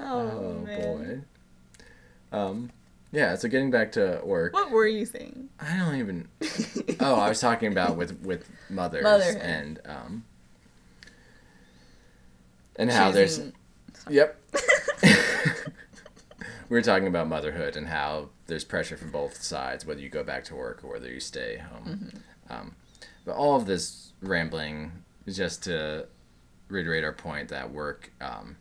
[SPEAKER 2] Oh,
[SPEAKER 1] oh boy. Um, yeah. So getting back to work,
[SPEAKER 2] What were you saying?
[SPEAKER 1] I don't even. *laughs* Oh, I was talking about with with mothers
[SPEAKER 2] Motherhood.
[SPEAKER 1] and um. And how there's
[SPEAKER 2] Choosing-
[SPEAKER 1] Yep. *laughs* *laughs* we were talking about motherhood and how there's pressure from both sides, whether you go back to work or whether you stay home. Um, but all of this rambling is just to reiterate our point that work, um,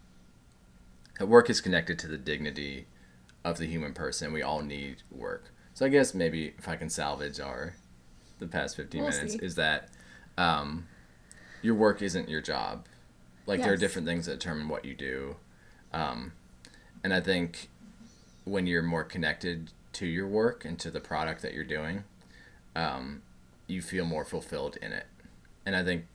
[SPEAKER 1] work is connected to the dignity of the human person. We all need work. So I guess maybe if I can salvage our the past 15
[SPEAKER 2] We'll
[SPEAKER 1] minutes
[SPEAKER 2] see.
[SPEAKER 1] is that um, your work isn't your job. Like there are different things that determine what you do. Um, and I think when you're more connected to your work and to the product that you're doing, um, you feel more fulfilled in it. And I think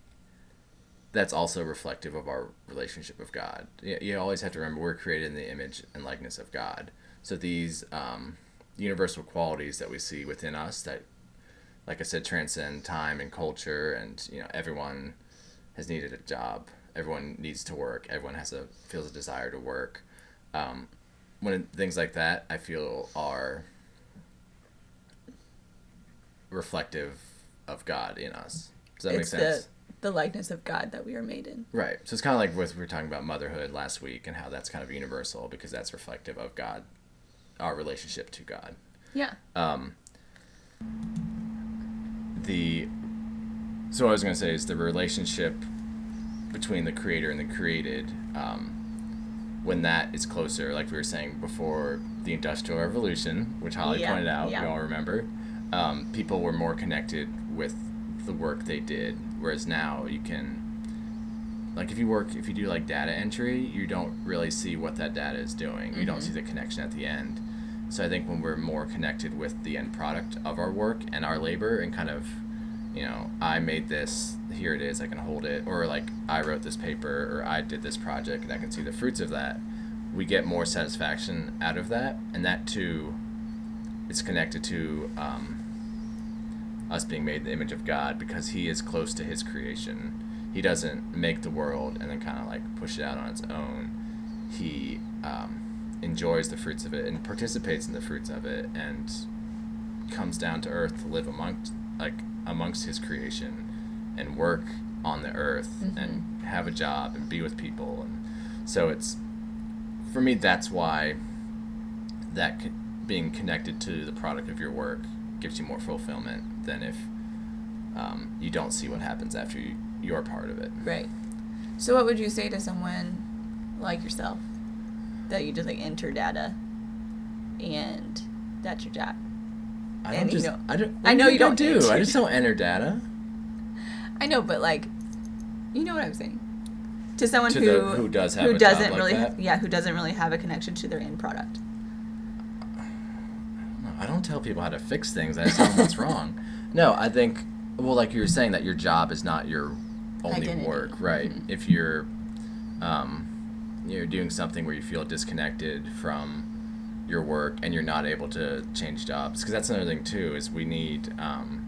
[SPEAKER 1] that's also reflective of our relationship with God. You, you always have to remember we're created in the image and likeness of God. So these um, universal qualities that we see within us that, like I said, transcend time and culture, and you know everyone has needed a job. Everyone needs to work. Everyone has a feels a desire to work. Um, when things like that, I feel are reflective of God in us. Does that
[SPEAKER 2] it's
[SPEAKER 1] make sense?
[SPEAKER 2] the the likeness of God that we are made in.
[SPEAKER 1] Right. So it's kind of like with we were talking about motherhood last week and how that's kind of universal because that's reflective of God, our relationship to God.
[SPEAKER 2] Yeah.
[SPEAKER 1] Um, the so what I was going to say is the relationship between the creator and the created. Um, when that is closer, like we were saying before, the Industrial Revolution, which Holly
[SPEAKER 2] Yeah,
[SPEAKER 1] pointed out,
[SPEAKER 2] yeah.
[SPEAKER 1] we all remember, um, people were more connected with the work they did, whereas now you can, like, if you work, if you do like data entry, you don't really see what that data is doing. You don't see the connection at the end. So I think when we're more connected with the end product of our work and our labor, and kind of, you know, I made this, here it is, I can hold it, or like I wrote this paper, or I did this project, and I can see the fruits of that. We get more satisfaction out of that, and that too is connected to um, us being made in the image of God because He is close to His creation. He doesn't make the world and then kind of like push it out on its own. He um, enjoys the fruits of it and participates in the fruits of it and comes down to earth to live amongst like amongst His creation and work on the earth and have a job and be with people and so it's for me that's why that being connected to the product of your work gives you more fulfillment than if um, you don't see what happens after you, you're part of it.
[SPEAKER 2] Right. So what would you say to someone like yourself that you just like enter data and that's your job?
[SPEAKER 1] I don't
[SPEAKER 2] you
[SPEAKER 1] just.
[SPEAKER 2] know-
[SPEAKER 1] I don't.
[SPEAKER 2] I know you
[SPEAKER 1] do I
[SPEAKER 2] don't
[SPEAKER 1] do. I just don't enter data
[SPEAKER 2] I know, but like you know what I'm saying. To someone
[SPEAKER 1] to
[SPEAKER 2] who
[SPEAKER 1] the who does have
[SPEAKER 2] who
[SPEAKER 1] a
[SPEAKER 2] doesn't
[SPEAKER 1] like
[SPEAKER 2] really
[SPEAKER 1] that.
[SPEAKER 2] yeah, who doesn't really have a connection to their end product.
[SPEAKER 1] I don't tell people how to fix things. I just tell them what's *laughs* wrong. No, I think. Well, like you were saying, that your job is not your only
[SPEAKER 2] Identity.
[SPEAKER 1] work, right?
[SPEAKER 2] Mhm.
[SPEAKER 1] If you're, um, you're doing something where you feel disconnected from your work and you're not able to change jobs, because that's another thing too. Is we need, um,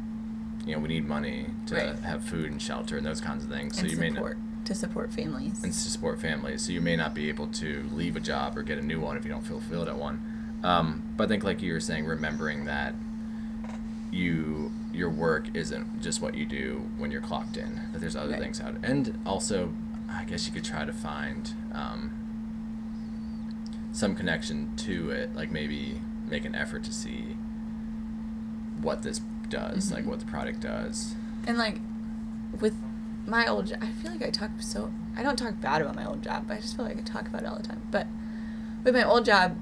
[SPEAKER 1] you know, we need money to
[SPEAKER 2] Right.
[SPEAKER 1] have food and shelter and those kinds of things. So
[SPEAKER 2] and
[SPEAKER 1] you may not,
[SPEAKER 2] to support families.
[SPEAKER 1] and to support families. So you may not be able to leave a job or get a new one if you don't feel fulfilled at one. Um, but I think, like you were saying, remembering that you your work isn't just what you do when you're clocked in. That there's other
[SPEAKER 2] Right.
[SPEAKER 1] things out, and also, I guess you could try to find um, some connection to it. Like maybe make an effort to see what this does, like
[SPEAKER 2] Mhm.
[SPEAKER 1] what the product does.
[SPEAKER 2] And like with my old job, I feel like I talk so I don't talk bad about my old job, but I just feel like I talk about it all the time. But with my old job,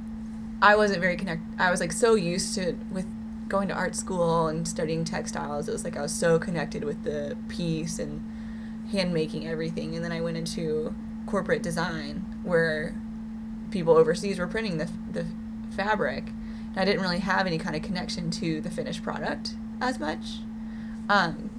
[SPEAKER 2] I wasn't very connected. I was like so used to with going to art school and studying textiles. It was like I was so connected with the piece and hand making everything. And then I went into corporate design where people overseas were printing the the fabric. And I didn't really have any kind of connection to the finished product as much. Um,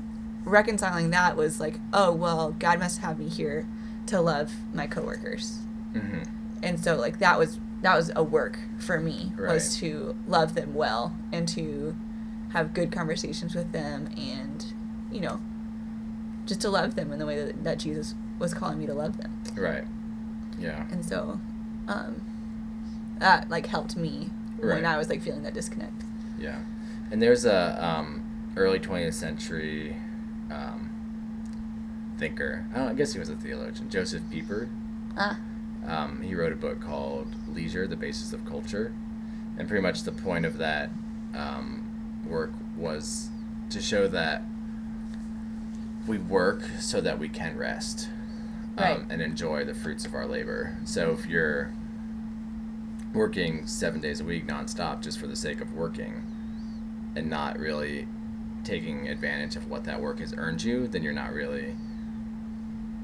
[SPEAKER 2] reconciling that was like, oh well, God must have me here to love my coworkers,
[SPEAKER 1] hmm
[SPEAKER 2] and so like that was that was a work for me was to love them well and to have good conversations with them and you know just to love them in the way that, that Jesus was calling me to love them,
[SPEAKER 1] Right. Yeah.
[SPEAKER 2] and so um, that like helped me
[SPEAKER 1] Right.
[SPEAKER 2] when I was like feeling that disconnect.
[SPEAKER 1] Yeah, and there's a um, early 20th century um, thinker. I, don't, I guess he was a theologian, Josef Pieper.
[SPEAKER 2] Ah,
[SPEAKER 1] Um, he wrote a book called Leisure: The Basis of Culture, and pretty much the point of that um, work was to show that we work so that we can rest um,
[SPEAKER 2] Right.
[SPEAKER 1] and enjoy the fruits of our labor. So if you're working seven days a week nonstop just for the sake of working and not really taking advantage of what that work has earned you, then you're not really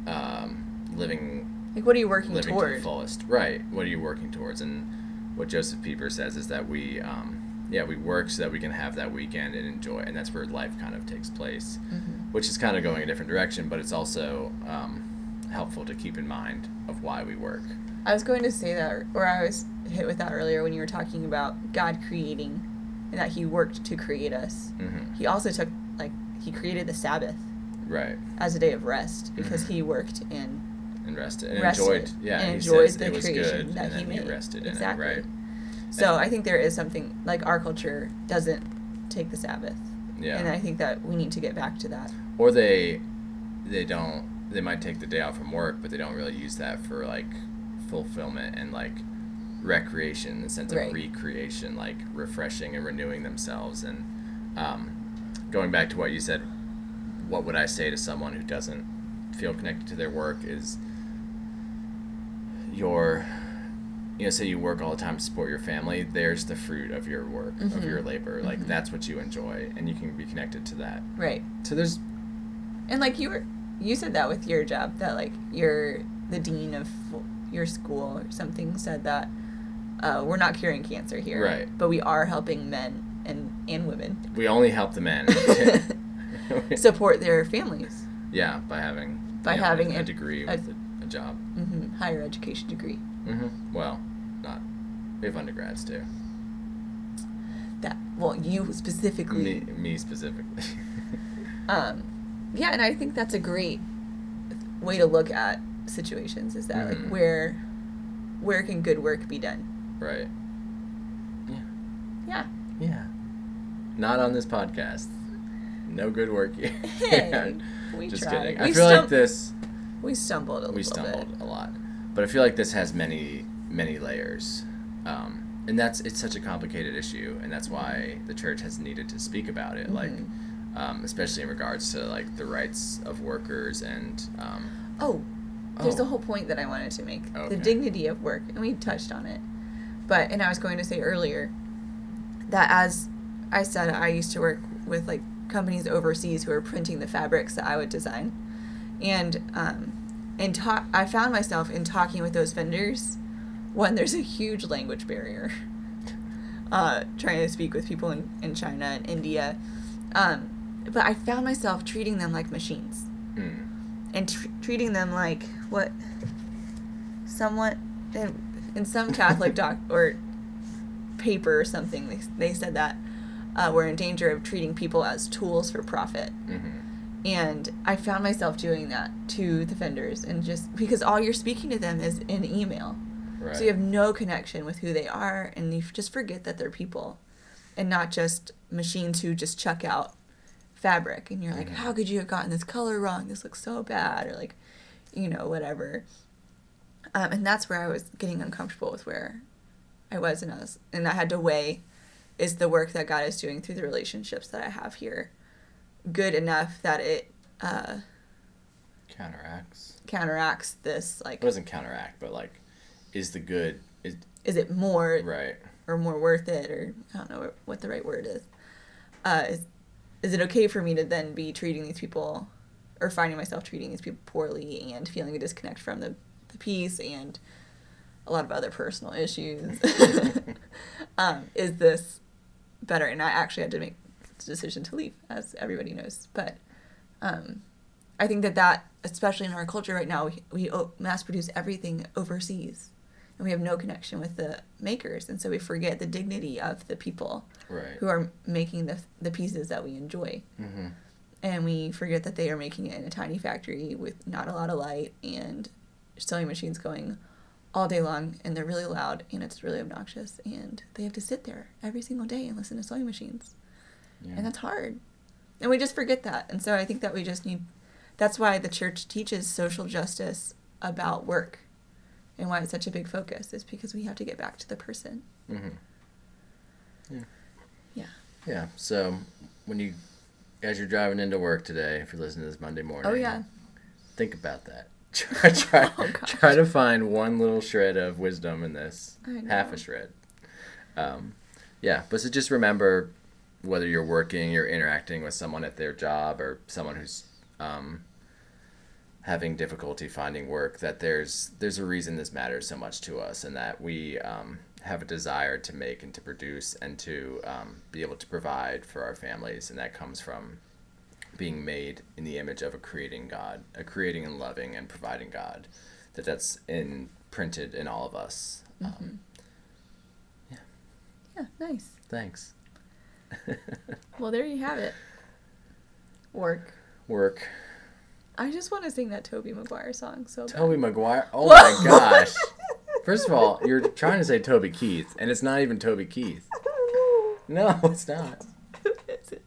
[SPEAKER 1] um, living
[SPEAKER 2] Like, what are you working
[SPEAKER 1] living to
[SPEAKER 2] toward?
[SPEAKER 1] the fullest. Right. What are you working towards? And what Josef Pieper says is that we, um, yeah, we work so that we can have that weekend and enjoy, and that's where life kind of takes place,
[SPEAKER 2] Mm-hmm.
[SPEAKER 1] which is kind of going a different direction, but it's also um, helpful to keep in mind of why we work.
[SPEAKER 2] I was going to say that, or I was hit with that earlier when you were talking about God creating and that He worked to create us.
[SPEAKER 1] hmm
[SPEAKER 2] He also took, like, He created the Sabbath
[SPEAKER 1] Right.
[SPEAKER 2] as a day of rest because
[SPEAKER 1] Mhm.
[SPEAKER 2] He worked in
[SPEAKER 1] And rested and
[SPEAKER 2] rested
[SPEAKER 1] enjoyed. Yeah.
[SPEAKER 2] and
[SPEAKER 1] he
[SPEAKER 2] enjoyed
[SPEAKER 1] says
[SPEAKER 2] the
[SPEAKER 1] it was
[SPEAKER 2] creation
[SPEAKER 1] good,
[SPEAKER 2] that
[SPEAKER 1] and
[SPEAKER 2] he made.
[SPEAKER 1] he rested
[SPEAKER 2] exactly.
[SPEAKER 1] in it. Right.
[SPEAKER 2] So I think there is something like our culture doesn't take the Sabbath,
[SPEAKER 1] Yeah.
[SPEAKER 2] and I think that we need to get back to that.
[SPEAKER 1] or they they don't they might take the day off from work but they don't really use that for like fulfillment and like recreation in the sense of
[SPEAKER 2] Right.
[SPEAKER 1] recreation like refreshing and renewing themselves and um, going back to what you said what would i say to someone who doesn't feel connected to their work is your you know say you work all the time to support your family there's the fruit of your work of
[SPEAKER 2] Mhm.
[SPEAKER 1] your labor like
[SPEAKER 2] Mhm.
[SPEAKER 1] that's what you enjoy and you can be connected to that
[SPEAKER 2] Right.
[SPEAKER 1] so there's
[SPEAKER 2] And like you were, you said that with your job that like you're the dean of your school or something said that uh, we're not curing cancer here,
[SPEAKER 1] Right.
[SPEAKER 2] But we are helping men and and women
[SPEAKER 1] We only help the men. *laughs* *laughs*
[SPEAKER 2] support their families,
[SPEAKER 1] yeah, by having
[SPEAKER 2] By
[SPEAKER 1] you know,
[SPEAKER 2] having
[SPEAKER 1] a,
[SPEAKER 2] a-
[SPEAKER 1] a degree
[SPEAKER 2] a-
[SPEAKER 1] with a, a job.
[SPEAKER 2] hmm higher education degree.
[SPEAKER 1] hmm Well, not we have undergrads too.
[SPEAKER 2] That well, you specifically.
[SPEAKER 1] Me, me specifically. *laughs*
[SPEAKER 2] Um, yeah, and I think that's a great way to look at situations. Is that
[SPEAKER 1] Mhm.
[SPEAKER 2] like where where can good work be done?
[SPEAKER 1] right. Yeah.
[SPEAKER 2] Yeah.
[SPEAKER 1] Yeah. Not on this podcast. No good work here.
[SPEAKER 2] Hey, *laughs* we
[SPEAKER 1] Just
[SPEAKER 2] tried.
[SPEAKER 1] kidding. I
[SPEAKER 2] We
[SPEAKER 1] feel like this.
[SPEAKER 2] We stumbled a
[SPEAKER 1] we
[SPEAKER 2] little
[SPEAKER 1] stumbled
[SPEAKER 2] bit.
[SPEAKER 1] a lot but i feel like this has many many layers um, and that's it's such a complicated issue and that's why the church has needed to speak about it like
[SPEAKER 2] Mhm.
[SPEAKER 1] um, especially in regards to like the rights of workers and um,
[SPEAKER 2] Oh, there's
[SPEAKER 1] Oh.
[SPEAKER 2] a whole point that I wanted to make.
[SPEAKER 1] Okay.
[SPEAKER 2] The dignity of work, and we touched on it. But and I was going to say earlier that as I said, I used to work with like companies overseas who were printing the fabrics that I would design, and um, and ta- I found myself in talking with those vendors when there's a huge language barrier. *laughs* Uh, trying to speak with people in, in China and India. Um, but I found myself treating them like machines
[SPEAKER 1] hmm,
[SPEAKER 2] and tr- treating them like what somewhat in, in some catholic *laughs* doc or paper or something they, they said that uh, we're in danger of treating people as tools for profit
[SPEAKER 1] mhm.
[SPEAKER 2] And i found myself doing that to the vendors and just because all you're speaking to them is in email.
[SPEAKER 1] Right
[SPEAKER 2] so you have no connection with who they are and you just forget that they're people and not just machines who just chuck out fabric and you're like
[SPEAKER 1] Mhm.
[SPEAKER 2] how could you have gotten this color wrong? This looks so bad or like you know whatever. Um, and that's where i was getting uncomfortable with where i was and i was and i had to weigh is the work that god is doing through the relationships that i have here good enough that it uh,
[SPEAKER 1] counteracts
[SPEAKER 2] counteracts this like
[SPEAKER 1] it doesn't counteract but like is the good is
[SPEAKER 2] is it more
[SPEAKER 1] right
[SPEAKER 2] or more worth it or I don't know what the right word is. Uh, is is it okay for me to then be treating these people or finding myself treating these people poorly and feeling a disconnect from the, the piece and a lot of other personal issues? *laughs* *laughs* um, is this better? And I actually had to make decision to leave, as everybody knows. But um, I think that that, especially in our culture right now, we, we mass produce everything overseas and we have no connection with the makers and so we forget the dignity of the people
[SPEAKER 1] right.
[SPEAKER 2] who are making the, the pieces that we enjoy.
[SPEAKER 1] Hmm
[SPEAKER 2] and we forget that they are making it in a tiny factory with not a lot of light and sewing machines going all day long and they're really loud and it's really obnoxious and they have to sit there every single day and listen to sewing machines
[SPEAKER 1] yeah.
[SPEAKER 2] and that's hard and we just forget that and so i think that we just need that's why the church teaches social justice about work and why it's such a big focus is because we have to get back to the person
[SPEAKER 1] hmm Yeah.
[SPEAKER 2] Yeah.
[SPEAKER 1] Yeah. So when you, as you're driving into work today, if you're listening to this Monday morning,
[SPEAKER 2] oh yeah
[SPEAKER 1] think about that. *laughs* try try, *laughs*
[SPEAKER 2] Oh,
[SPEAKER 1] try to find one little shred of wisdom in this.
[SPEAKER 2] I
[SPEAKER 1] Half a shred. Um, yeah, but so just remember whether you're working, you're interacting with someone at their job, or someone who's um, having difficulty finding work, that there's there's a reason this matters so much to us, and that we um, have a desire to make and to produce and to um, be able to provide for our families, and that comes from being made in the image of a creating God, a creating and loving and providing God, that that's imprinted in all of us. Um,
[SPEAKER 2] Yeah, nice.
[SPEAKER 1] thanks. *laughs*
[SPEAKER 2] Well, there you have it. Work.
[SPEAKER 1] Work.
[SPEAKER 2] I just want to sing that Tobey Maguire song so bad.
[SPEAKER 1] Tobey Maguire. Oh
[SPEAKER 2] Whoa.
[SPEAKER 1] my gosh. *laughs* First of all, you're trying to say Toby Keith, and it's not even Toby Keith. *laughs* No, it's not.
[SPEAKER 2] Who is it?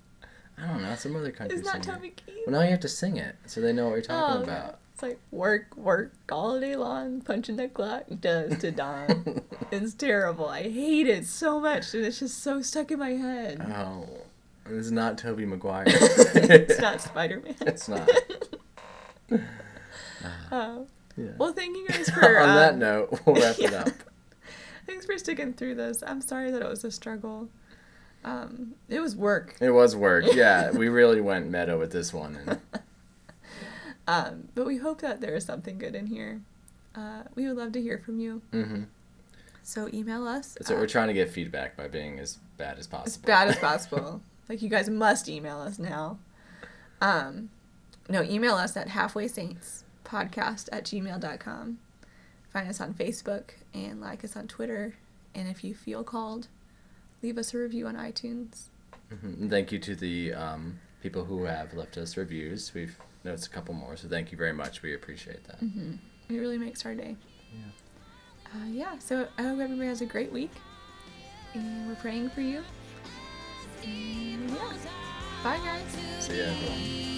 [SPEAKER 1] I don't know. Some other country
[SPEAKER 2] It's not
[SPEAKER 1] singer.
[SPEAKER 2] Toby Keith.
[SPEAKER 1] Well, now you have to sing it so they know what you're talking
[SPEAKER 2] Oh,
[SPEAKER 1] about.
[SPEAKER 2] It's like work, work all day long, punching the clock, does to dawn. it's terrible. I hate it so much, and it's just so stuck in my head.
[SPEAKER 1] Oh, it's not Tobey Maguire. *laughs*
[SPEAKER 2] it's not Spider Man.
[SPEAKER 1] It's not.
[SPEAKER 2] Oh. *laughs*
[SPEAKER 1] Yeah.
[SPEAKER 2] Well, thank you guys *laughs* for.
[SPEAKER 1] On that
[SPEAKER 2] um,
[SPEAKER 1] note, we'll wrap it up.
[SPEAKER 2] Thanks for sticking through this. I'm sorry that it was a struggle. Um, it was work.
[SPEAKER 1] It was work. Yeah, we really went meta with this one. And
[SPEAKER 2] Um, but we hope that there is something good in here. Uh, we would love to hear from you.
[SPEAKER 1] hmm
[SPEAKER 2] So email us.
[SPEAKER 1] That's what
[SPEAKER 2] uh,
[SPEAKER 1] we're trying to get feedback by being as bad as possible.
[SPEAKER 2] as bad as *laughs* possible. like you guys must email us now. Um, no, email us at halfway saints podcast at gmail.com. Find us on Facebook and like us on Twitter. And if you feel called, leave us a review on iTunes.
[SPEAKER 1] Mhm. And thank you to the um, people who have left us reviews. We've it's a couple more. So thank you very much. We appreciate that. Mm-hmm.
[SPEAKER 2] It really makes our day.
[SPEAKER 1] Yeah.
[SPEAKER 2] Uh, yeah. So I hope everybody has a great week, and we're praying for you. And yeah. Bye, guys.
[SPEAKER 1] See ya. Everyone.